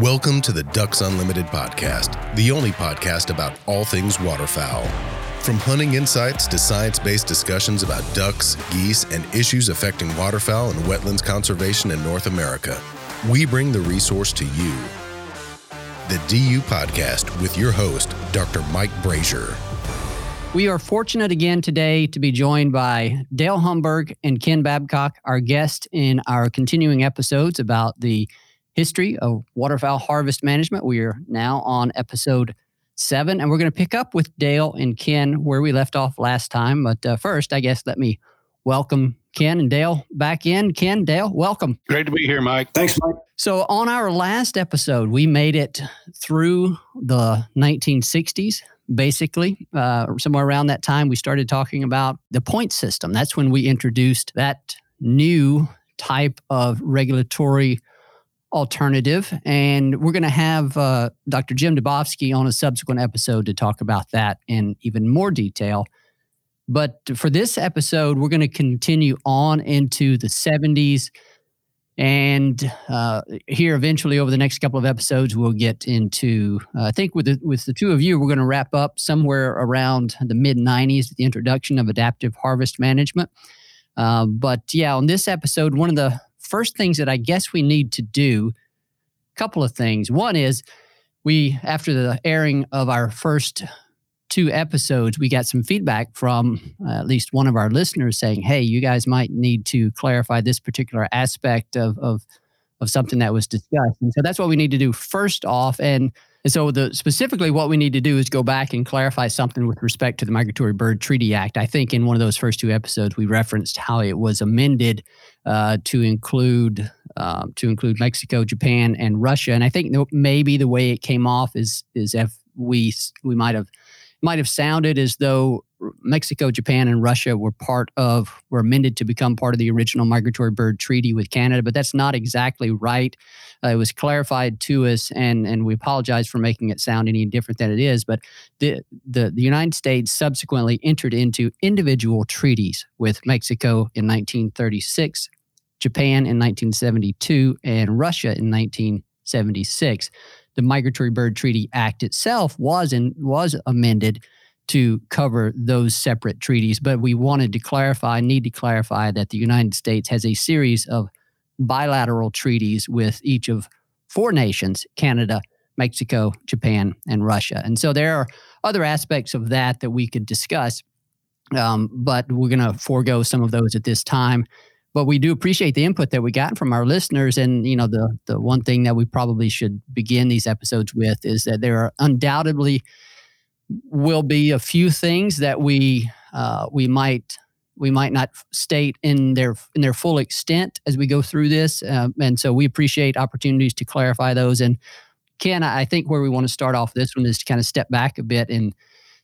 Welcome to the Ducks Unlimited podcast, the only podcast about all things waterfowl. From hunting insights to science based discussions about ducks, geese, and issues affecting waterfowl and wetlands conservation in North America, we bring the resource to you. The DU Podcast with your host, Dr. Mike Brasher. We are fortunate again today to be joined by Dale Humburg and Ken Babcock, our guest in our continuing episodes about the history of waterfowl harvest management. We are now on episode seven, and we're going to pick up with Dale and Ken where we left off last time. But uh, first, I guess let me welcome Ken and Dale back in. Ken, Dale, welcome. Great to be here, Mike. Thanks, Mike. So, on our last episode, we made it through the 1960s. Basically, uh, somewhere around that time, we started talking about the point system. That's when we introduced that new type of regulatory alternative. And we're going to have uh, Dr. Jim Dubovsky on a subsequent episode to talk about that in even more detail. But for this episode, we're going to continue on into the 70s. And uh, here, eventually, over the next couple of episodes, we'll get into. Uh, I think with the, with the two of you, we're going to wrap up somewhere around the mid 90s with the introduction of adaptive harvest management. Uh, but yeah, on this episode, one of the first things that I guess we need to do, a couple of things. One is we, after the airing of our first two episodes, we got some feedback from uh, at least one of our listeners saying, "Hey, you guys might need to clarify this particular aspect of of of something that was discussed." And so that's what we need to do first off, and and so, the, specifically, what we need to do is go back and clarify something with respect to the Migratory Bird Treaty Act. I think in one of those first two episodes, we referenced how it was amended uh, to include um, to include Mexico, Japan, and Russia. And I think maybe the way it came off is is if we we might have might have sounded as though Mexico, Japan, and Russia were part of, were amended to become part of the original migratory bird treaty with Canada, but that's not exactly right. Uh, it was clarified to us, and and we apologize for making it sound any different than it is. But the the, the United States subsequently entered into individual treaties with Mexico in 1936, Japan in 1972, and Russia in 1976. The Migratory Bird Treaty Act itself was in, was amended to cover those separate treaties. But we wanted to clarify, need to clarify that the United States has a series of bilateral treaties with each of four nations Canada, Mexico, Japan, and Russia. And so there are other aspects of that that we could discuss, um, but we're going to forego some of those at this time. But we do appreciate the input that we got from our listeners. And, you know, the, the one thing that we probably should begin these episodes with is that there are undoubtedly will be a few things that we uh, we might we might not state in their in their full extent as we go through this, uh, and so we appreciate opportunities to clarify those. And Ken, I think where we want to start off this one is to kind of step back a bit and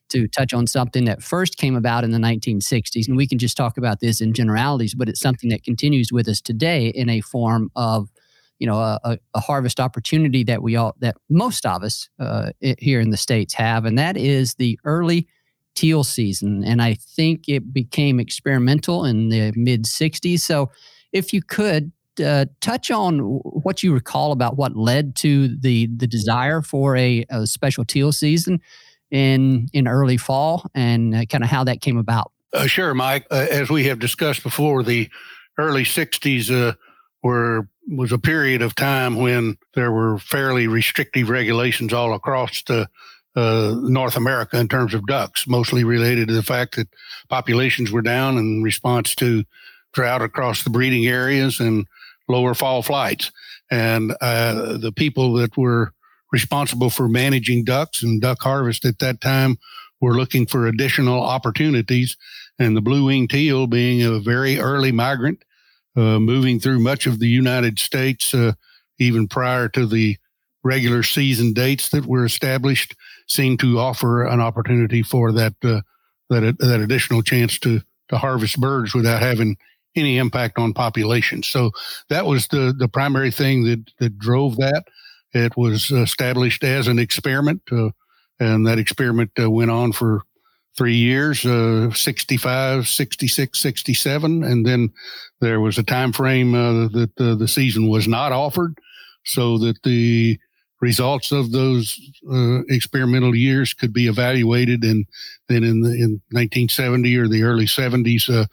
to touch on something that first came about in the 1960s, and we can just talk about this in generalities, but it's something that continues with us today in a form of you know a, a, harvest opportunity that we all that most of us uh, here in the states have, and that is the early teal season. And I think it became experimental in the mid '60s. So, if you could uh, touch on what you recall about what led to the the desire for a, a special teal season in in early fall, and uh, kind of how that came about. Uh, sure, Mike. Uh, as we have discussed before, the early '60s were was a period of time when there were fairly restrictive regulations all across the uh, North America in terms of ducks, mostly related to the fact that populations were down in response to drought across the breeding areas and lower fall flights. And uh, the people that were responsible for managing ducks and duck harvest at that time were looking for additional opportunities. And the blue winged teal, being a very early migrant, uh, moving through much of the United States, uh, even prior to the regular season dates that were established, seemed to offer an opportunity for that uh, that that additional chance to to harvest birds without having any impact on population. So that was the the primary thing that that drove that. It was established as an experiment, uh, and that experiment uh, went on for three years uh, 65 66 67 and then there was a time frame uh, that the, the season was not offered. So that the results of those uh, experimental years could be evaluated, and then in the in 1970 or the early 70s, uh,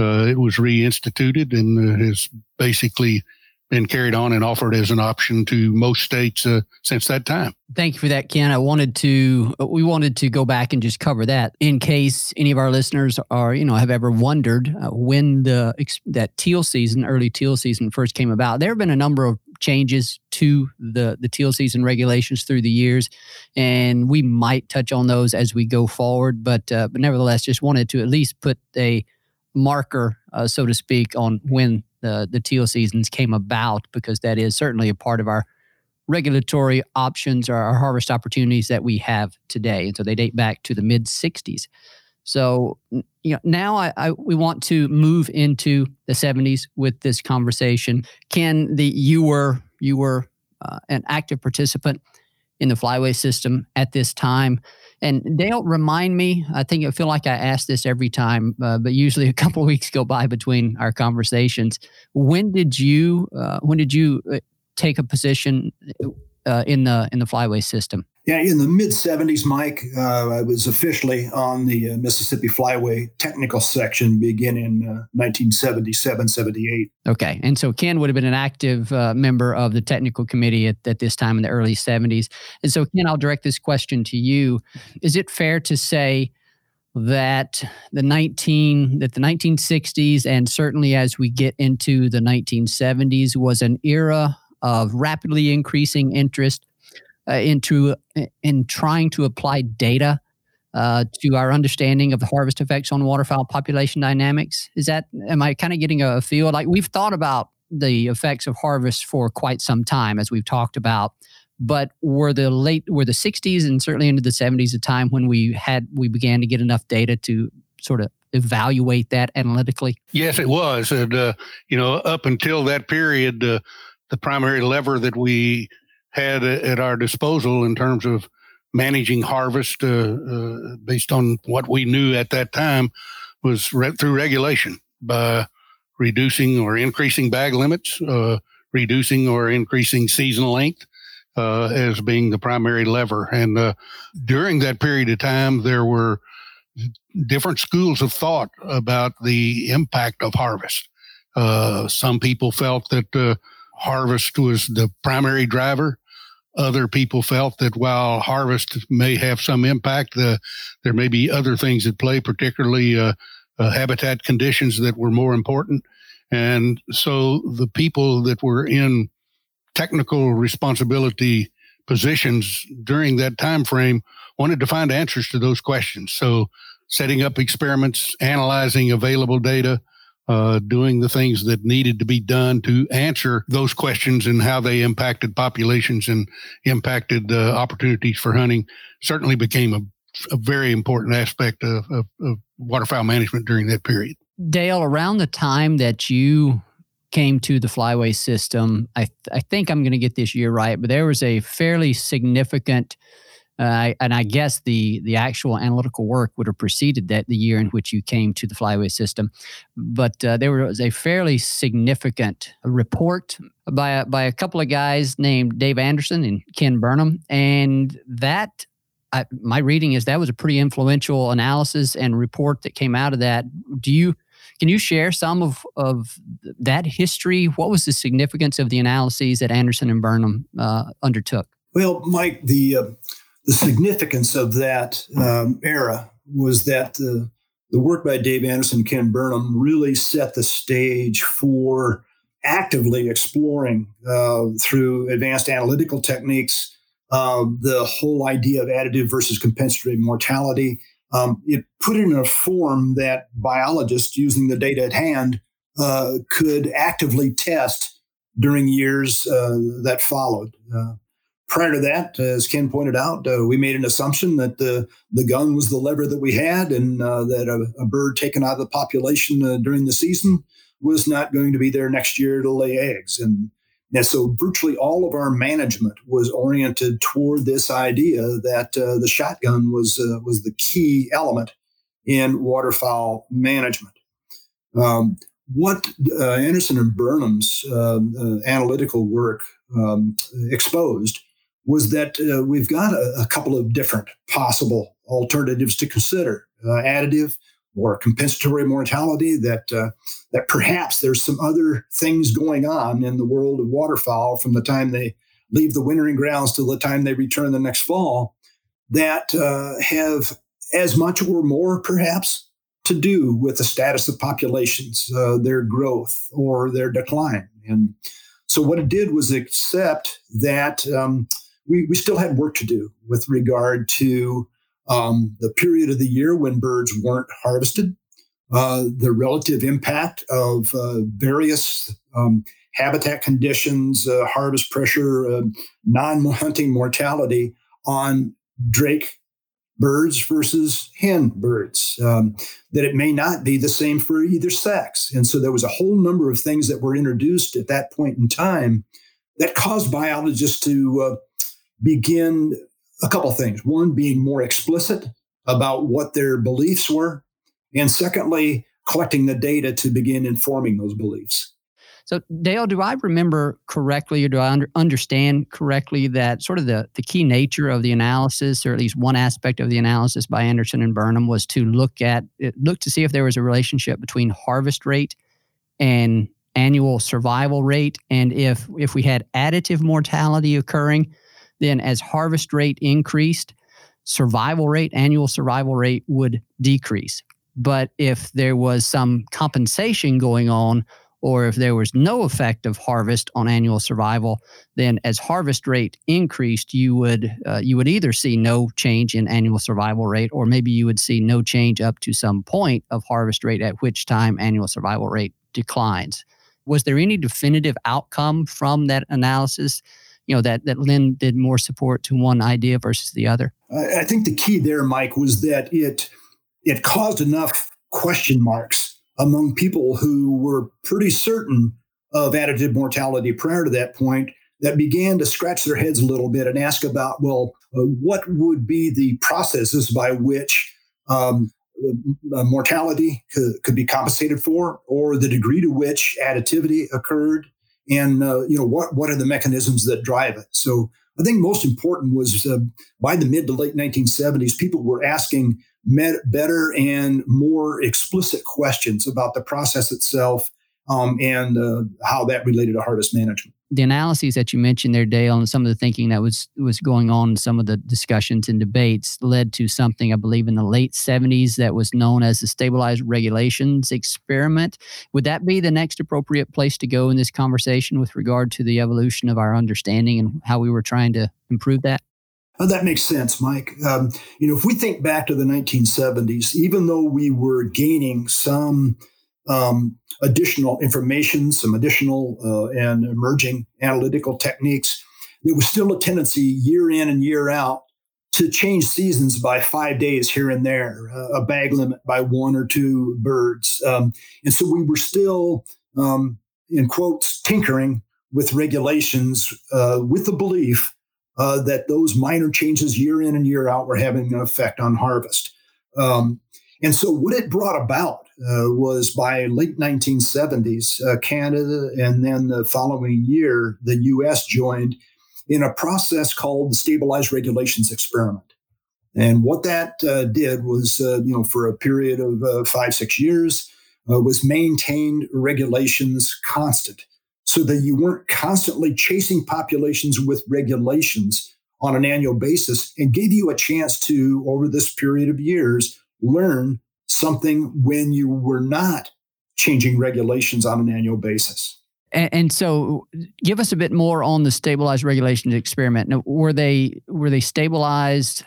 uh, it was reinstituted and uh, has basically been carried on and offered as an option to most states uh, since that time. Thank you for that, Ken. I wanted to we wanted to go back and just cover that in case any of our listeners are you know have ever wondered uh, when the that teal season, early teal season, first came about. There have been a number of changes to the the teal season regulations through the years, and we might touch on those as we go forward. But uh, but nevertheless, just wanted to at least put a marker, uh, so to speak, on when the the teal seasons came about because that is certainly a part of our regulatory options or our harvest opportunities that we have today. And so they date back to the mid 60s. So you know, now I, I, we want to move into the 70s with this conversation. Ken, the you were you were uh, an active participant in the flyway system at this time. And Dale, remind me. I think I feel like I ask this every time, uh, but usually a couple of weeks go by between our conversations. When did you? Uh, when did you uh, take a position uh, in the in the flyway system? Yeah, in the mid 70s, Mike, uh, I was officially on the uh, Mississippi Flyway technical section beginning in uh, 1977, 78. Okay. And so Ken would have been an active uh, member of the technical committee at, at this time in the early 70s. And so, Ken, I'll direct this question to you. Is it fair to say, that the 19 that the 1960s and certainly as we get into the 1970s was an era of rapidly increasing interest uh, into in trying to apply data uh, to our understanding of the harvest effects on waterfowl population dynamics. Is that am I kind of getting a feel like we've thought about the effects of harvest for quite some time, as we've talked about, but were the late were the 60s and certainly into the 70s a time when we had we began to get enough data to sort of evaluate that analytically? Yes, it was, and uh, you know up until that period. Uh, the primary lever that we had at our disposal in terms of managing harvest uh, uh, based on what we knew at that time was re- through regulation by reducing or increasing bag limits, uh, reducing or increasing season length uh, as being the primary lever. And uh, during that period of time, there were different schools of thought about the impact of harvest. Uh, some people felt that harvest was the primary driver. Other people felt that while harvest may have some impact, uh, there may be other things at play, particularly uh, uh, habitat conditions that were more important. And so the people that were in technical responsibility positions during that time frame wanted to find answers to those questions. So setting up experiments, analyzing available data, uh, doing the things that needed to be done to answer those questions and how they impacted populations and impacted uh, opportunities for hunting certainly became a, a very important aspect of, of, of, waterfowl management during that period. Dale, around the time that you came to the flyway system, I, th- I think I'm going to get this year right, but there was a fairly significant uh, and I guess the the actual analytical work would have preceded that the year in which you came to the flyway system. But uh, there was a fairly significant report by a, by a couple of guys named Dave Anderson and Ken Burnham, and that. I, my reading is that was a pretty influential analysis and report that came out of that. Do you can you share some of, of that history? What was the significance of the analyses that Anderson and Burnham uh, undertook? Well, Mike, the uh, the significance of that um, era was that the, the work by Dave Anderson and Ken Burnham really set the stage for actively exploring uh, through advanced analytical techniques uh, the whole idea of additive versus compensatory mortality. Um, it put it in a form that biologists using the data at hand uh, could actively test during years uh, that followed. Prior to that, as Ken pointed out, uh, we made an assumption that the the gun was the lever that we had, and uh, that a, a, bird taken out of the population uh, during the season was not going to be there next year to lay eggs. And, and so, virtually all of our management was oriented toward this idea that uh, the shotgun was uh, was the key element in waterfowl management. Um, what uh, Anderson and Burnham's analytical work um, exposed was that uh, we've got a, a, couple of different possible alternatives to consider uh, additive or compensatory mortality that uh, that perhaps there's some other things going on in the world of waterfowl from the time they leave the wintering grounds till the time they return the next fall that uh, have as much or more perhaps to do with the status of populations, uh, their growth or their decline. And so what it did was accept that um, we, we still had work to do with regard to um, the period of the year when birds weren't harvested, uh, the relative impact of uh, various um, habitat conditions, uh, harvest pressure, uh, non hunting mortality on drake birds versus hen birds, um, that it may not be the same for either sex. And so there was a whole number of things that were introduced at that point in time that caused biologists to uh, begin a couple things. One, being more explicit about what their beliefs were. And secondly, collecting the data to begin informing those beliefs. So, Dale, do I remember correctly, or do I under, understand correctly that sort of the, the key nature of the analysis, or at least one aspect of the analysis by Anderson and Burnham, was to look at eh, look to see if there was a relationship between harvest rate and annual survival rate, and if if we had additive mortality occurring, then as harvest rate increased, survival rate, annual survival rate would decrease. But if there was some compensation going on, or if there was no effect of harvest on annual survival, then as harvest rate increased, you would uh, you would either see no change in annual survival rate, or maybe you would see no change up to some point of harvest rate, at which time annual survival rate declines. Was there any definitive outcome from that analysis? You know that that Lynn did more support to one idea versus the other. I think the key there, Mike, was that it it caused enough question marks among people who were pretty certain of additive mortality prior to that point that began to scratch their heads a little bit and ask about, well, uh, what would be the processes by which um, uh, mortality could, could, be compensated for, or the degree to which additivity occurred, and uh, you know what what are the mechanisms that drive it. So I think most important was uh, by the mid to late 1970s, people were asking better and more explicit questions about the process itself um, and uh, how that related to harvest management. The analyses that you mentioned there, Dale, and some of the thinking that was was going on, some of the discussions and debates led to something I believe in the late 70s that was known as the stabilized regulations experiment. Would that be the next appropriate place to go in this conversation with regard to the evolution of our understanding and how we were trying to improve that? Oh, that makes sense, Mike. Um, you know, if we think back to the 1970s, even though we were gaining some um, additional information, some additional uh, and emerging analytical techniques, there was still a tendency year in and year out to change seasons by five days here and there, uh, a bag limit by one or two birds. Um, and so we were still, um, in quotes, tinkering with regulations uh, with the belief uh, that those minor changes year in and year out were having an effect on harvest. Um, and so, what it brought about uh, was by late 1970s, uh, Canada, and then the following year, the U.S. joined in a process called the Stabilized Regulations Experiment. And what that uh, did was, uh, you know, for a period of uh, five, six years, was maintained regulations constant so that you weren't constantly chasing populations with regulations on an annual basis and gave you a chance to, over this period of years, learn something when you were not changing regulations on an annual basis. And, and so, give us a bit more on the stabilized regulations experiment. Now, were they were they stabilized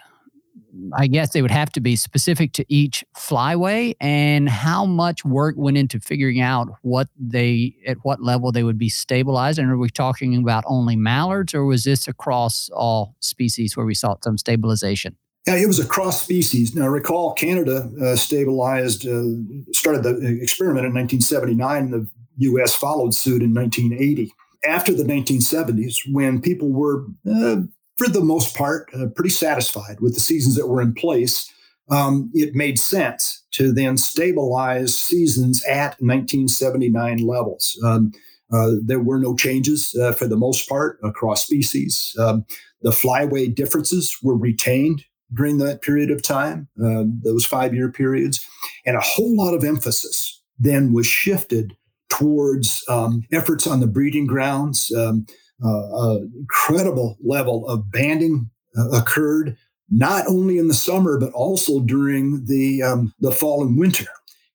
I guess they would have to be specific to each flyway and how much work went into figuring out what they at what level they would be stabilized and are we talking about only mallards or was this across all species where we saw some stabilization it was across species. Now, recall Canada uh, stabilized, uh, started the experiment in 1979. and The U.S. followed suit in 1980. After the 1970s, when people were uh, for the most part, uh, pretty satisfied with the seasons that were in place. Um, it made sense to then stabilize seasons at 1979 levels. Um, Uh, there were no changes uh, for the most part across species. Um, the flyway differences were retained during that period of time, uh, those five year periods, and a whole lot of emphasis then was shifted towards um, efforts on the breeding grounds. Um, uh, incredible level of banding uh, occurred not only in the summer but also during the um, the fall and winter,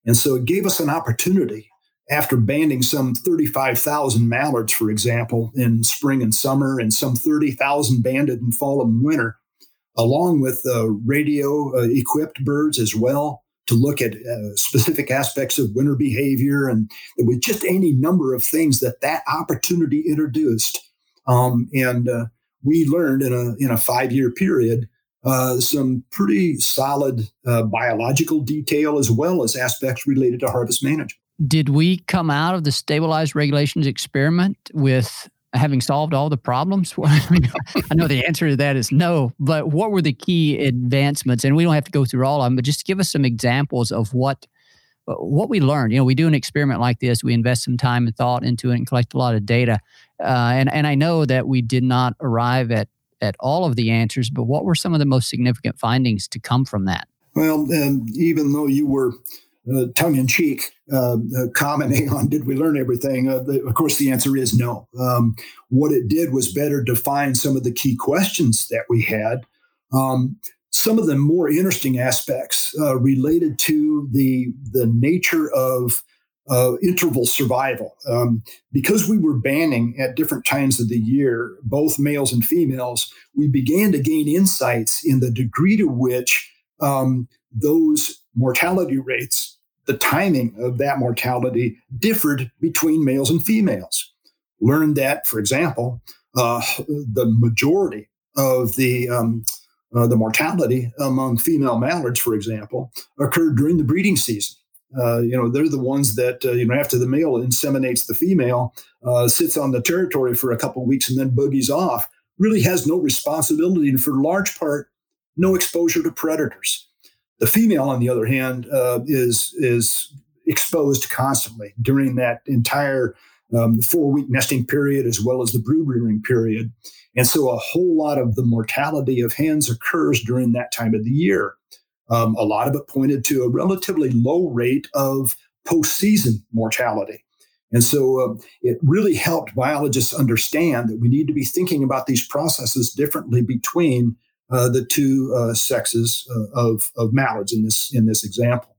and so it gave us an opportunity after banding some 35,000 mallards, for example, in spring and summer, and some 30,000 banded in fall and winter, along with uh, radio uh, equipped birds as well, to look at uh, specific aspects of winter behavior. And with just any number of things that that opportunity introduced. Um, and uh, we learned in a, in a five year period uh, some pretty solid uh, biological detail as well as aspects related to harvest management. Did we come out of the stabilized regulations experiment with having solved all the problems? I know the answer to that is no, but what were the key advancements? And we don't have to go through all of them, but just give us some examples of what what we learned. You know, we do an experiment like this, we invest some time and thought into it and collect a lot of data. Uh, and and I know that we did not arrive at at all of the answers, but what were some of the most significant findings to come from that? Well, and even though you were uh, tongue in cheek uh, uh, commenting on did we learn everything? Uh, the, of course, the answer is no. Um, what it did was better define some of the key questions that we had. Um, some of the more interesting aspects uh, related to the the nature of uh, interval survival. Um, because we were banding at different times of the year, both males and females, we began to gain insights in the degree to which um, those mortality rates, the timing of that mortality differed between males and females. Learned that, for example, uh, the majority of the um, uh, the mortality among female mallards, for example, occurred during the breeding season. Uh, you know, they're the ones that, uh, you know, after the male inseminates the female, uh, sits on the territory for a couple weeks and then boogies off, really has no responsibility and for large part, no exposure to predators. The female, on the other hand, uh, is is exposed constantly during that entire um, four week nesting period as well as the brood rearing period. And so a whole lot of the mortality of hens occurs during that time of the year. Um, a lot of it pointed to a relatively low rate of postseason mortality. And so uh, it really helped biologists understand that we need to be thinking about these processes differently between uh, the two uh, sexes uh, of, of mallards in this in this example.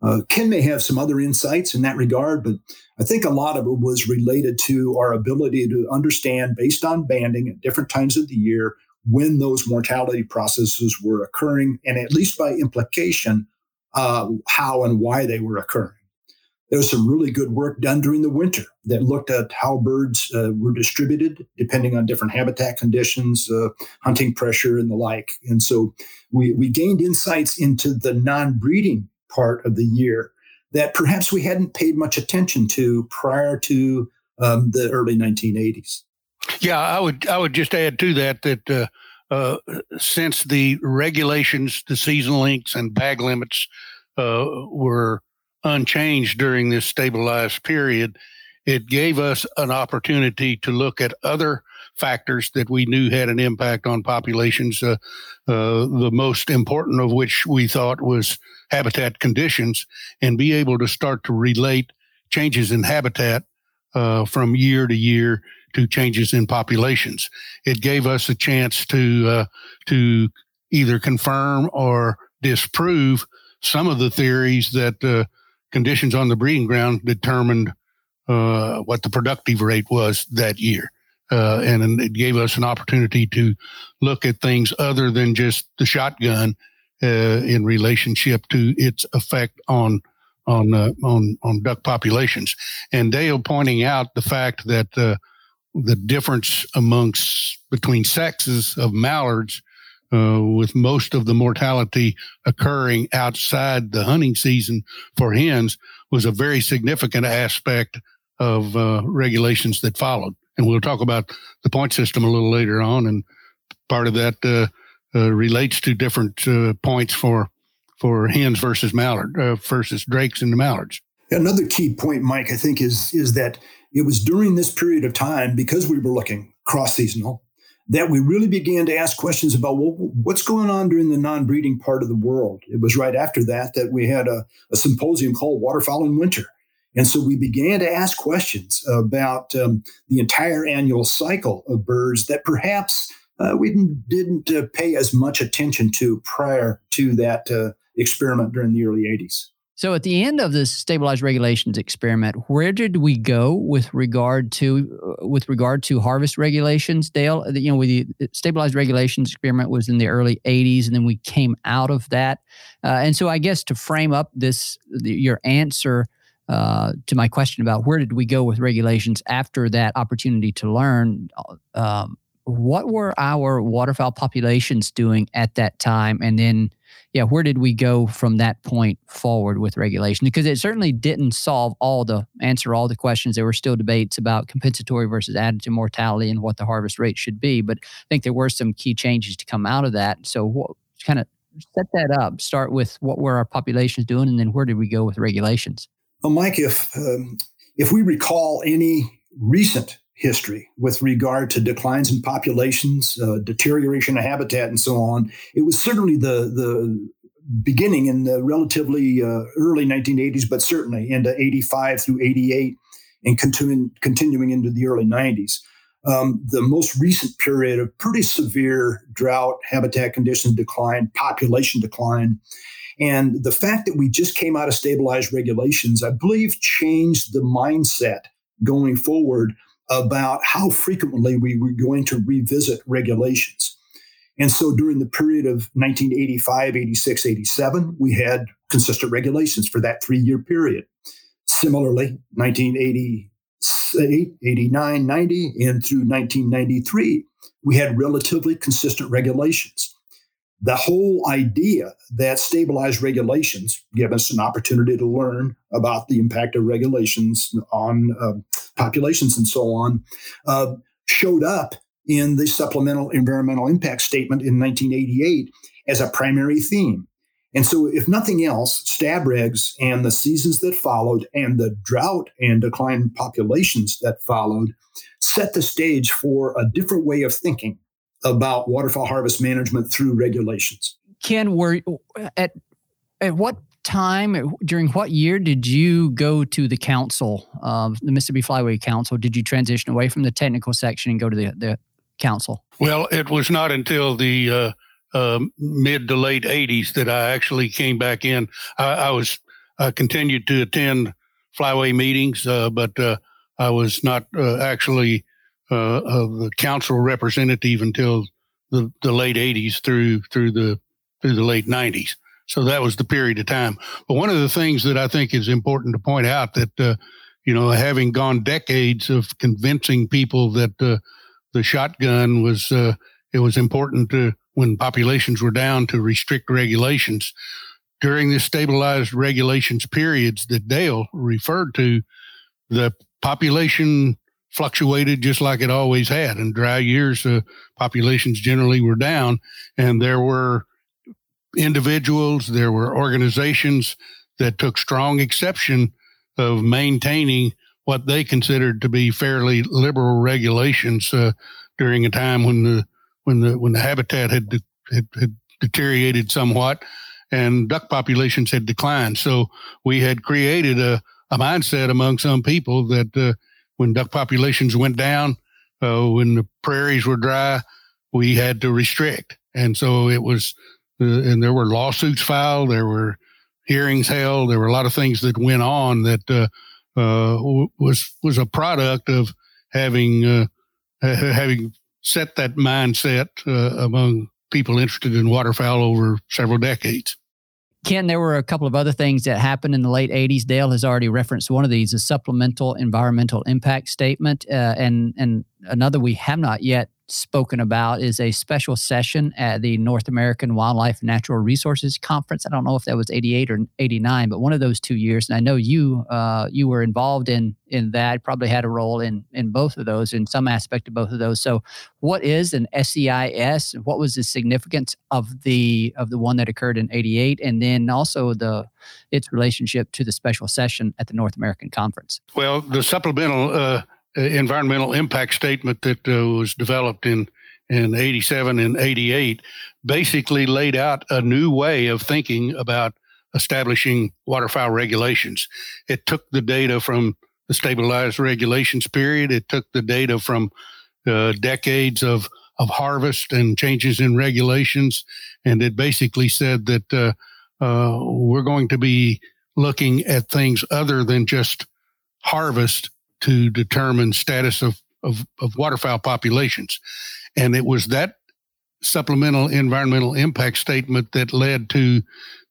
Uh, Ken may have some other insights in that regard, but I think a lot of it was related to our ability to understand, based on banding at different times of the year, when those mortality processes were occurring, and at least by implication, uh, how and why they were occurring. There was some really good work done during the winter that looked at how birds uh, were distributed depending on different habitat conditions, uh, hunting pressure, and the like. And so we, we gained insights into the non breeding part of the year that perhaps we hadn't paid much attention to prior to um, the early 1980s. Yeah, I would I would just add to that that uh, uh, since the regulations, the season lengths and bag limits uh, were unchanged during this stabilized period, it gave us an opportunity to look at other factors that we knew had an impact on populations. Uh, uh, the most important of which we thought was habitat conditions, and be able to start to relate changes in habitat uh, from year to year to changes in populations. It gave us a chance to uh, to either confirm or disprove some of the theories that uh, conditions on the breeding ground determined uh, what the productive rate was that year. Uh, and it gave us an opportunity to look at things other than just the shotgun uh, in relationship to its effect on on uh, on on duck populations. And Dale pointing out the fact that uh, the difference amongst between sexes of mallards, uh, with most of the mortality occurring outside the hunting season for hens, was a very significant aspect of uh, regulations that followed. And we'll talk about the point system a little later on, and part of that uh, uh relates to different uh, points for for hens versus mallard versus drakes and the mallards. Another key point, Mike, I think is is that it was during this period of time, because we were looking cross seasonal, that we really began to ask questions about well, what's going on during the non-breeding part of the world. It was right after that that we had a, a symposium called Waterfowl in Winter. And so we began to ask questions about um, the entire annual cycle of birds that perhaps uh, we didn't, didn't uh, pay as much attention to prior to that uh, experiment during the early 80s. So at the end of this stabilized regulations experiment, where did we go with regard to uh, with regard to harvest regulations, Dale? You know, the stabilized regulations experiment was in the early '80s, and then we came out of that. Uh, and so, I guess to frame up this, the, your answer uh, to my question about where did we go with regulations after that opportunity to learn, um, what were our waterfowl populations doing at that time, and then yeah, where did we go from that point forward with regulation? Because it certainly didn't solve all the answer all the questions. There were still debates about compensatory versus additive mortality and what the harvest rate should be. But I think there were some key changes to come out of that. So what, kind of set that up. Start with what were our populations doing, and then where did we go with regulations? Well, Mike, if um, if we recall any recent history with regard to declines in populations, uh, deterioration of habitat, and so on. It was certainly the the beginning in the relatively uh, early 1980s, but certainly into 85 through 88 and continuing continuing into the early 90s. Um, the most recent period of pretty severe drought, habitat conditions decline, population decline. And the fact that we just came out of stabilized regulations, I believe, changed the mindset going forward about how frequently we were going to revisit regulations. And so during the period of 1985, 86, 87, we had consistent regulations for that three year period. Similarly, 1988, 89, 90, and through 1993, we had relatively consistent regulations the whole idea that stabilized regulations give us an opportunity to learn about the impact of regulations on uh, populations and so on uh, showed up in the supplemental environmental impact statement in 1988 as a primary theme. And so, if nothing else, stab regs and the seasons that followed and the drought and decline populations that followed set the stage for a different way of thinking about waterfowl harvest management through regulations. Ken, were at at what time during what year did you go to the council, uh, the Mississippi Flyway Council? Did you transition away from the technical section and go to the, the council? Well, it was not until the uh, uh, mid to late '80s that I actually came back in. I, I was I continued to attend Flyway meetings, uh, but uh, I was not uh, actually uh, of the council representative until the, the late 80s through through the through the late 90s. So that was the period of time. But one of the things that I think is important to point out that uh, you know having gone decades of convincing people that uh, the shotgun was uh, it was important to when populations were down to restrict regulations during the stabilized regulations periods that Dale referred to. The population fluctuated just like it always had. In dry years, uh, populations generally were down, and there were individuals, there were organizations that took strong exception of maintaining what they considered to be fairly liberal regulations uh, during a time when the when the when the habitat had, de- had, had deteriorated somewhat and duck populations had declined. So we had created a, a mindset among some people that uh, when duck populations went down, uh, when the prairies were dry, we had to restrict. And so it was, uh, and there were lawsuits filed, there were hearings held, there were a lot of things that went on that uh, uh was was a product of having uh, having set that mindset uh, among people interested in waterfowl over several decades. Ken, there were a couple of other things that happened in the late 80s. Dale has already referenced one of these, a supplemental environmental impact statement. Uh, and, and another we have not yet spoken about is a special session at the North American Wildlife Natural Resources Conference. I don't know if that was 88 or 89, but one of those two years. And I know you uh, you were involved in in that, probably had a role in in both of those, in some aspect of both of those. So, what is an SEIS? What was the significance of the of the one that occurred in 88, and then also the its relationship to the special session at the North American Conference? Well, the supplemental. Uh environmental impact statement that uh, was developed in in 87 and 88 basically laid out a new way of thinking about establishing waterfowl regulations. It took the data from the stabilized regulations period. It took the data from uh, decades of of harvest and changes in regulations, and it basically said that uh, uh, we're going to be looking at things other than just harvest to determine status of, of, of waterfowl populations. And it was that supplemental environmental impact statement that led to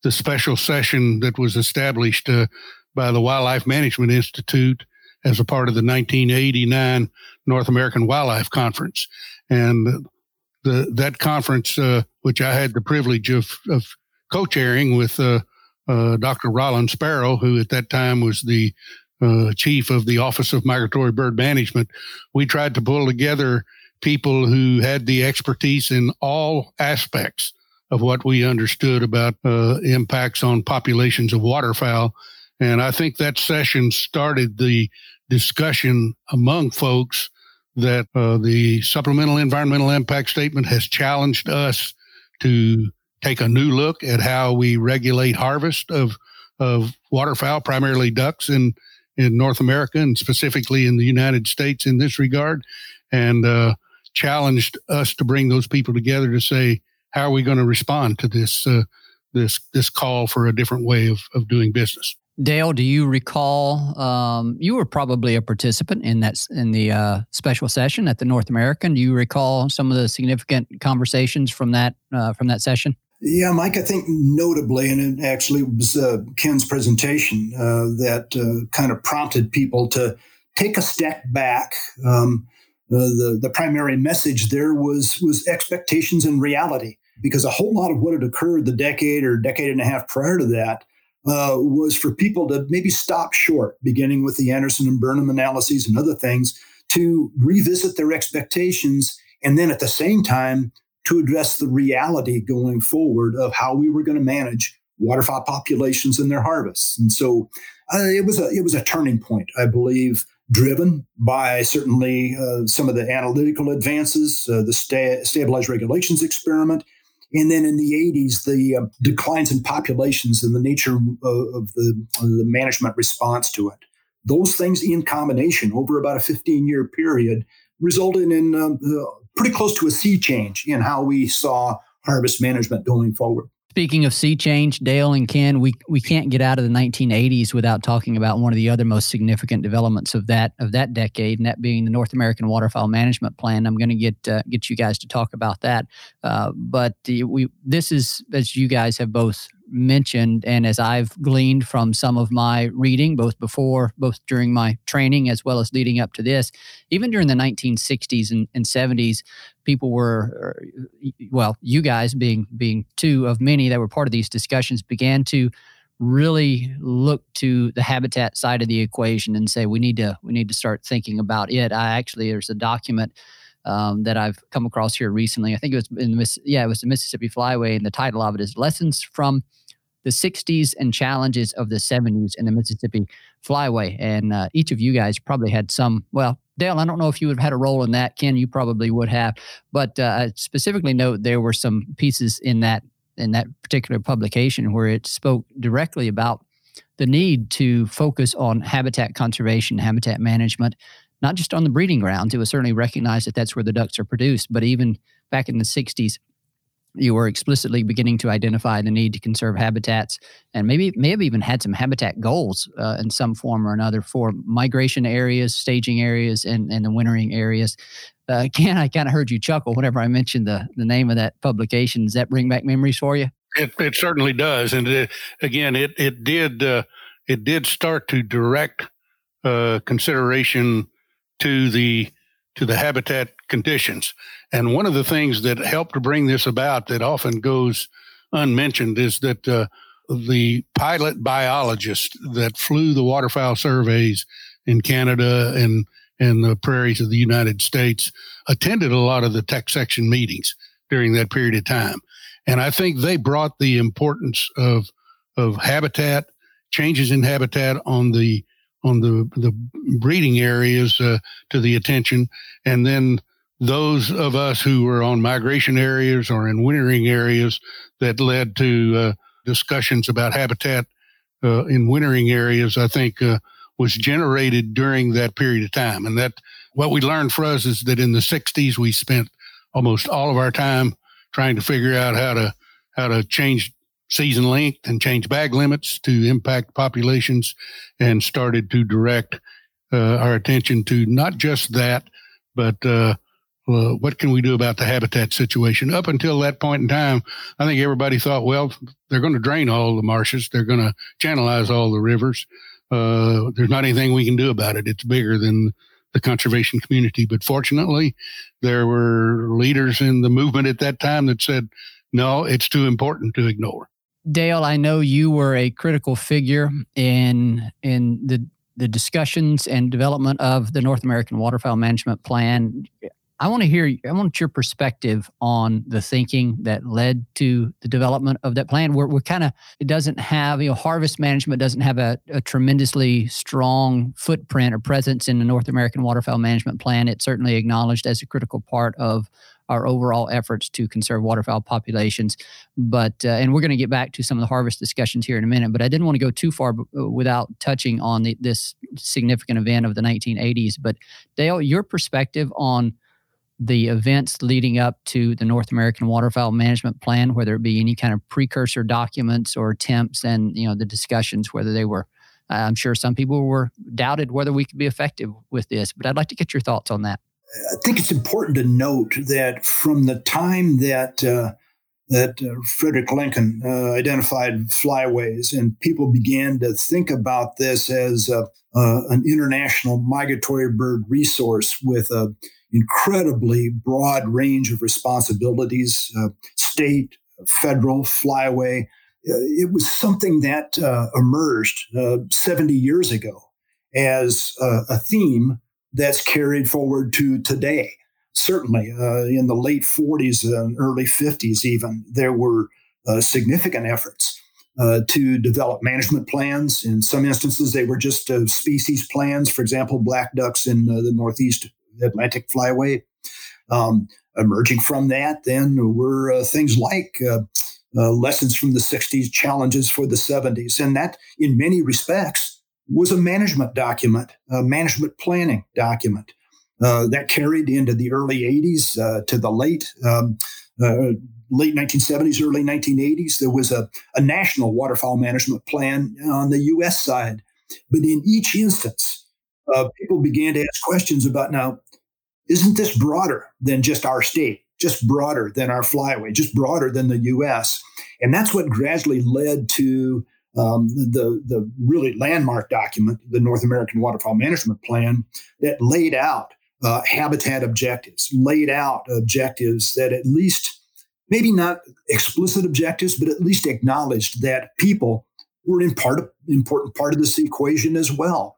the special session that was established uh, by the Wildlife Management Institute as a part of the 1989 North American Wildlife Conference. And the, that conference, uh, which I had the privilege of, of co-chairing with uh, uh Dr. Rollin Sparrowe, who at that time was the uh, chief of the Office of Migratory Bird Management, we tried to pull together people who had the expertise in all aspects of what we understood about uh, impacts on populations of waterfowl. And I think that session started the discussion among folks that uh, the supplemental environmental impact statement has challenged us to take a new look at how we regulate harvest of of waterfowl, primarily ducks and in North America and specifically in the United States in this regard, and uh, challenged us to bring those people together to say, how are we going to respond to this uh, this this call for a different way of, of doing business? Dale, do you recall? Um, you were probably a participant in that in the uh, special session at the North American. Do you recall some of the significant conversations from that uh, from that session? Yeah, Mike, I think notably, and it actually was uh, Ken's presentation uh, that uh, kind of prompted people to take a step back. Um, the, the primary message there was, was expectations and reality, because a whole lot of what had occurred the decade or decade and a half prior to that uh, was for people to maybe stop short, beginning with the Anderson and Burnham analyses and other things, to revisit their expectations and then at the same time to address the reality going forward of how we were going to manage waterfowl populations and their harvests. And so uh, it was a it was a turning point, I believe, driven by certainly uh, some of the analytical advances, uh, the sta- stabilized regulations experiment, and then in the 80s, the uh, declines in populations and the nature of, of the, the management response to it. Those things in combination over about a 15 year period resulted in um, pretty close to a sea change in how we saw harvest management going forward. Speaking of sea change, Dale and Ken, we we can't get out of the 1980s without talking about one of the other most significant developments of that of that decade, and that being the North American Waterfowl Management Plan. I'm going to get uh, get you guys to talk about that, uh, but the, we this is as you guys have both mentioned and as I've gleaned from some of my reading, both before, both during my training as well as leading up to this, even during the 1960s and, and 70s, people were, uh, well, you guys being being two of many that were part of these discussions, began to really look to the habitat side of the equation and say we need to we need to start thinking about it. I actually there's a document. Um, that I've come across here recently. I think it was in the yeah, it was the Mississippi Flyway, and the title of it is "Lessons from the 60s and challenges of the 70s in the Mississippi Flyway. And uh, each of you guys probably had some, well, Dale, I don't know if you would have had a role in that. Ken, you probably would have. But uh, I specifically note there were some pieces in that in that particular publication where it spoke directly about the need to focus on habitat conservation, habitat management, not just on the breeding grounds. It was certainly recognized that that's where the ducks are produced, but even back in the 60s, you were explicitly beginning to identify the need to conserve habitats and maybe may have even had some habitat goals uh, in some form or another for migration areas, staging areas, and, and the wintering areas. Uh, Ken, I kind of heard you chuckle whenever I mentioned the, the name of that publication. Does that bring back memories for you? It, it certainly does. And it, again, it, it did uh, it did start to direct uh, consideration to the to the habitat conditions. And one of the things that helped to bring this about that often goes unmentioned is that uh, the pilot biologist that flew the waterfowl surveys in Canada and and the prairies of the United States attended a lot of the tech section meetings during that period of time. And I think they brought the importance of of habitat, changes in habitat on the on the the breeding areas uh, to the attention, and then those of us who were on migration areas or in wintering areas that led to uh, discussions about habitat uh, in wintering areas, I think uh, was generated during that period of time. And that what we learned for us is that in the 60s, we spent almost all of our time trying to figure out how to how to change season length and change bag limits to impact populations and started to direct uh, our attention to not just that, but uh, what can we do about the habitat situation? Up until that point in time, I think everybody thought, well, they're going to drain all the marshes, they're going to channelize all the rivers. Uh, there's not anything we can do about it. It's bigger than the conservation community. But fortunately, there were leaders in the movement at that time that said, no, it's too important to ignore. Dale, I know you were a critical figure in in the the discussions and development of the North American Waterfowl Management Plan. I want to hear, I want your perspective on the thinking that led to the development of that plan. We're, we're kind of, it doesn't have, you know, harvest management doesn't have a, a, tremendously strong footprint or presence in the North American Waterfowl Management Plan. It's certainly acknowledged as a critical part of our overall efforts to conserve waterfowl populations. But, uh, and we're going to get back to some of the harvest discussions here in a minute, but I didn't want to go too far b- uh, without touching on the, this significant event of the 1980s. But Dale, your perspective on the events leading up to the North American Waterfowl Management Plan, whether it be any kind of precursor documents or attempts, and you know the discussions whether they were. I'm sure some people were doubted whether we could be effective with this, but I'd like to get your thoughts on that. I think it's important to note that from the time that uh, that uh, Frederick Lincoln uh, identified flyways, and people began to think about this as an international migratory bird resource with an incredibly broad range of responsibilities uh, state, federal, flyway. Uh, it was something that uh, emerged uh, 70 years ago as a theme that's carried forward to today. Certainly, uh, in the late 40s and early 50s, even, there were uh, significant efforts to develop management plans. In some instances, they were just species plans. For example, black ducks in the Northeast Atlantic Flyway. Um, emerging from that, then were uh, things like uh, uh, lessons from the 60s, challenges for the 70s. And that, in many respects, was a management document, a management planning document. Uh, that carried into the early 80s uh, to the late um, uh, late 1970s, early 1980s. There was a, a national waterfowl management plan on the U.S. side, but in each instance, uh, people began to ask questions about now isn't this broader than just our state, just broader than our flyway, just broader than the US? And that's what gradually led to um, the, the really landmark document, the North American Waterfowl Management Plan, that laid out uh, habitat objectives, laid out objectives that at least, maybe not explicit objectives, but at least acknowledged that people were in part important part of this equation as well.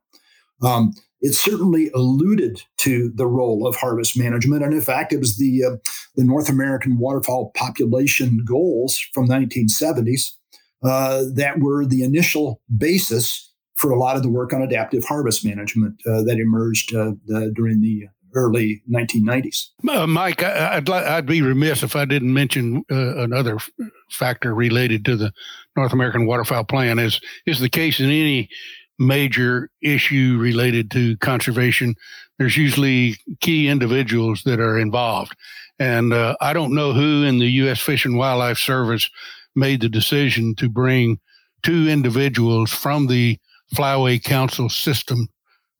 Um, it certainly alluded to the role of harvest management. And in fact, it was the, uh, the North American waterfowl population goals from the 1970s uh, that were the initial basis for a lot of the work on adaptive harvest management uh, that emerged uh, the, during the early 1990s. Uh, Mike, I, would li- I'd be remiss if I didn't mention uh, another f- factor related to the North American Waterfowl Plan. As is the case in any major issue related to conservation, there's usually key individuals that are involved. And uh, I don't know who in the U.S. Fish and Wildlife Service made the decision to bring two individuals from the Flyway Council system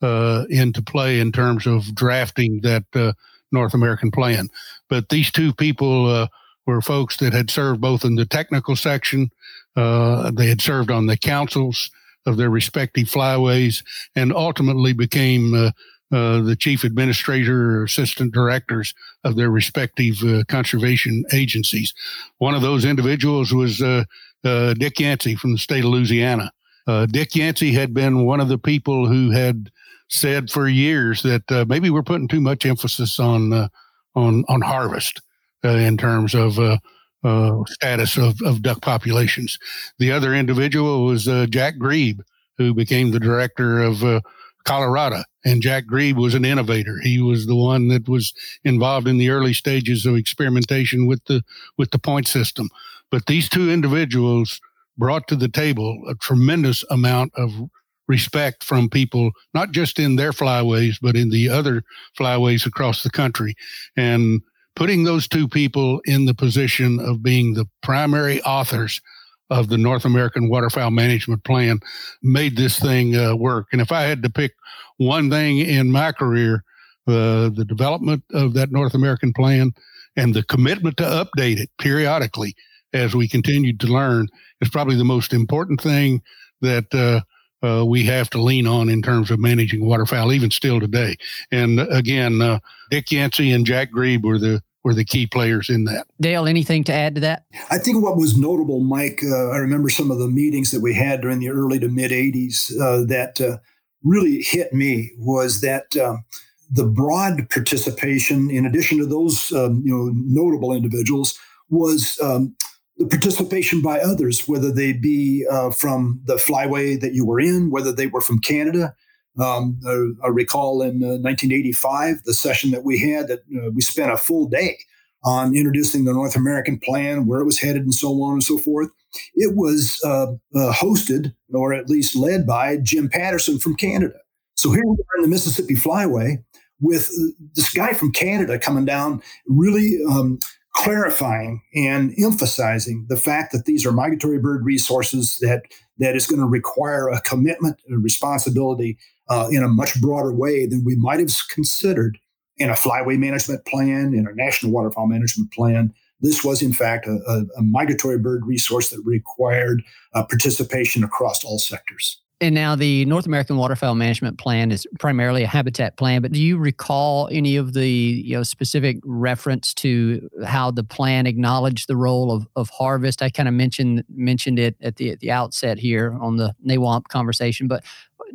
uh, into play in terms of drafting that uh, North American plan. But these two people uh, were folks that had served both in the technical section, uh, they had served on the councils of their respective flyways and ultimately became uh, the chief administrator or assistant directors of their respective uh, conservation agencies. One of those individuals was uh, uh Dick Yancey from the state of Louisiana. Uh, Dick Yancey had been one of the people who had said for years that maybe we're putting too much emphasis on on on harvest in terms of status of, of duck populations. The other individual was Jack Grieb, who became the director of Colorado. And Jack Grieb was an innovator. He was the one that was involved in the early stages of experimentation with the with the point system. But these two individuals brought to the table a tremendous amount of respect from people, not just in their flyways, but in the other flyways across the country. And putting those two people in the position of being the primary authors of the North American Waterfowl Management Plan made this thing uh, work. And if I had to pick one thing in my career, uh, the development of that North American plan and the commitment to update it periodically as we continued to learn is probably the most important thing that uh, uh, we have to lean on in terms of managing waterfowl, even still today. And again, uh, Dick Yancey and Jack Grieb were the were the key players in that. Dale, anything to add to that? I think what was notable, Mike, uh, I remember some of the meetings that we had during the early to mid 80s uh, that uh, really hit me was that um, the broad participation, in addition to those um, you know notable individuals, was um, the participation by others, whether they be uh, from the flyway that you were in, whether they were from Canada, um, I, I, recall in uh, 1985, the session that we had, that uh, we spent a full day on introducing the North American plan, where it was headed, and so on and so forth. It was uh, uh hosted, or at least led by Jim Patterson from Canada. So here we are in the Mississippi Flyway with uh, this guy from Canada coming down, really um, clarifying and emphasizing the fact that these are migratory bird resources that that is going to require a commitment, a responsibility uh, in a much broader way than we might have considered in a flyway management plan, in a national waterfowl management plan. This was, in fact, a, a, a migratory bird resource that required uh, participation across all sectors. And now the North American Waterfowl Management Plan is primarily a habitat plan, but do you recall any of the you know specific reference to how the plan acknowledged the role of, of harvest? I kind of mentioned mentioned it at the at the outset here on the NAWMP conversation, but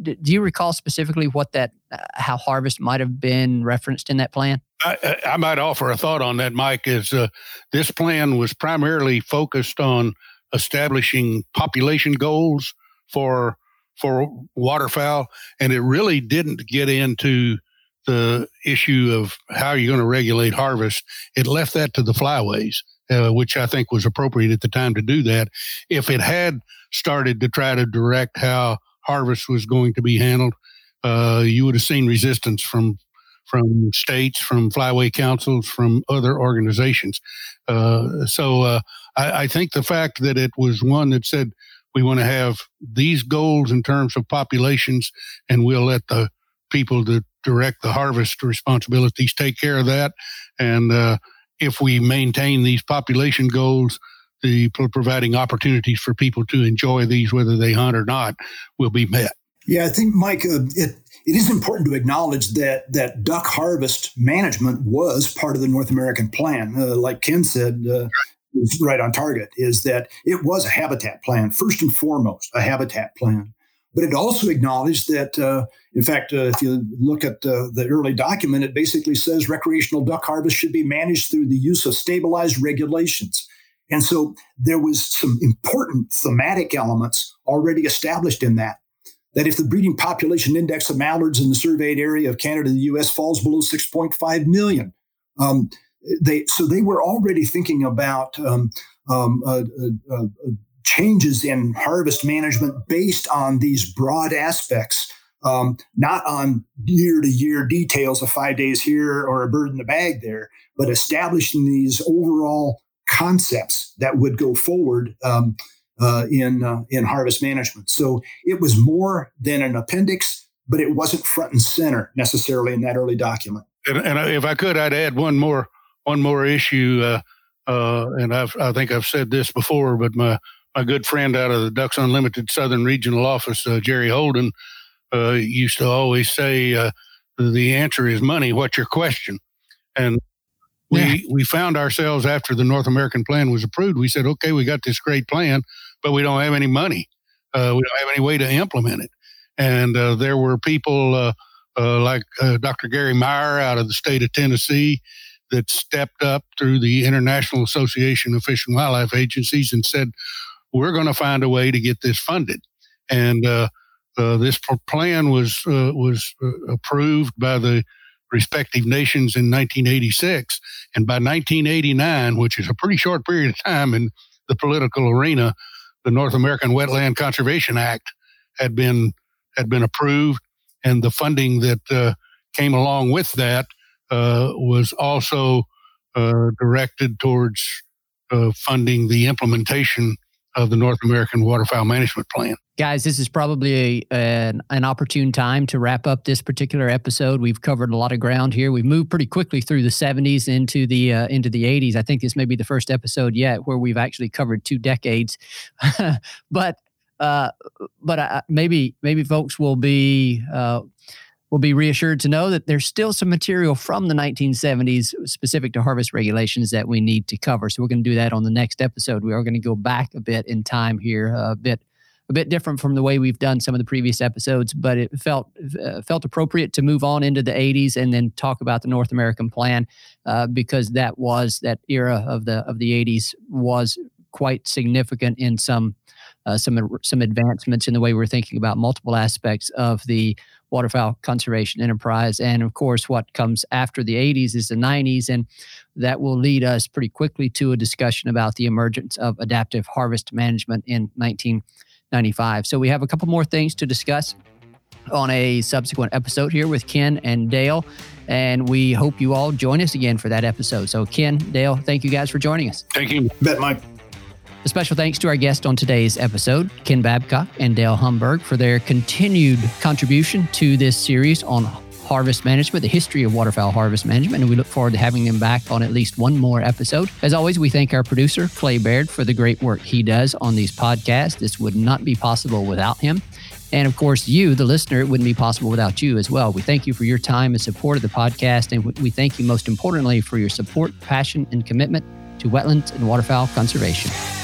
do you recall specifically what that uh, how harvest might have been referenced in that plan? I, I might offer a thought on that, Mike. Is uh, this plan was primarily focused on establishing population goals for for waterfowl, and it really didn't get into the issue of how you're going to regulate harvest. It left that to the flyways, uh, which I think was appropriate at the time to do that. If it had started to try to direct how harvest was going to be handled, uh, you would have seen resistance from from states, from flyway councils, from other organizations. Uh, so uh, I, I, think the fact that it was one that said we want to have these goals in terms of populations, and we'll let the people that direct the harvest responsibilities take care of that. And uh, if we maintain these population goals, the providing opportunities for people to enjoy these, whether they hunt or not, will be met. Yeah, I think, Mike, uh, it, it is important to acknowledge that that duck harvest management was part of the North American plan. Uh, like Ken said, uh, right on target. Is that it was a habitat plan first and foremost, a habitat plan, but it also acknowledged that. Uh, in fact, uh, if you look at uh, the early document, it basically says recreational duck harvest should be managed through the use of stabilized regulations and so there was some important thematic elements already established in that. That if the breeding population index of mallards in the surveyed area of Canada and the US falls below 6.5 million, um, they so they were already thinking about um, um, uh, uh, uh, changes in harvest management based on these broad aspects, um, not on year to year details of five days here or a bird in the bag there, but establishing these overall concepts that would go forward um, uh, in uh, in harvest management. So it was more than an appendix, but it wasn't front and center necessarily in that early document. And, and if I could, I'd add one more one more issue. Uh, uh, and I've, I think I've said this before, but my my good friend out of the Ducks Unlimited Southern Regional Office, uh, Jerry Holden, uh, used to always say the answer is money. What's your question? And we yeah. we found ourselves after the North American plan was approved. We said, okay, we got this great plan, but we don't have any money. Uh, we don't have any way to implement it. And uh, there were people uh, uh like uh, Dr. Gary Meyer out of the state of Tennessee that stepped up through the International Association of Fish and Wildlife Agencies and said, we're going to find a way to get this funded. And uh, this plan was was approved by the respective nations in 1986. And by 1989, which is a pretty short period of time in the political arena, the North American Wetland Conservation Act had been had been approved, and the funding that uh, came along with that uh, was also uh, directed towards uh, funding the implementation of the North American Waterfowl Management Plan. Guys, this is probably a, an, an opportune time to wrap up this particular episode. We've covered a lot of ground here. We've moved pretty quickly through the 70s into the uh, into the 80s. I think this may be the first episode yet where we've actually covered two decades. but uh, but uh, maybe maybe folks will be uh, will be reassured to know that there's still some material from the 1970s specific to harvest regulations that we need to cover. So we're going to do that on the next episode. We are going to go back a bit in time here, a bit a bit different from the way we've done some of the previous episodes, but it felt uh, felt appropriate to move on into the 80s and then talk about the North American Plan uh, because that was that era of the of the 80s was quite significant in some uh, some some advancements in the way we're thinking about multiple aspects of the waterfowl conservation enterprise. And of course, what comes after the 80s is the 90s, and that will lead us pretty quickly to a discussion about the emergence of adaptive harvest management in 19. 95. So we have a couple more things to discuss on a subsequent episode here with Ken and Dale. And we hope you all join us again for that episode. So, Ken, Dale, thank you guys for joining us. Thank you. Bet, Mike. A special thanks to our guest on today's episode, Ken Babcock and Dale Humburg, for their continued contribution to this series on harvest management, the history of waterfowl harvest management, and we look forward to having them back on at least one more episode. As always, we thank our producer, Clay Baird, for the great work he does on these podcasts. This would not be possible without him. And of course, you, the listener, it wouldn't be possible without you as well. We thank you for your time and support of the podcast. And we thank you most importantly for your support, passion, and commitment to wetlands and waterfowl conservation.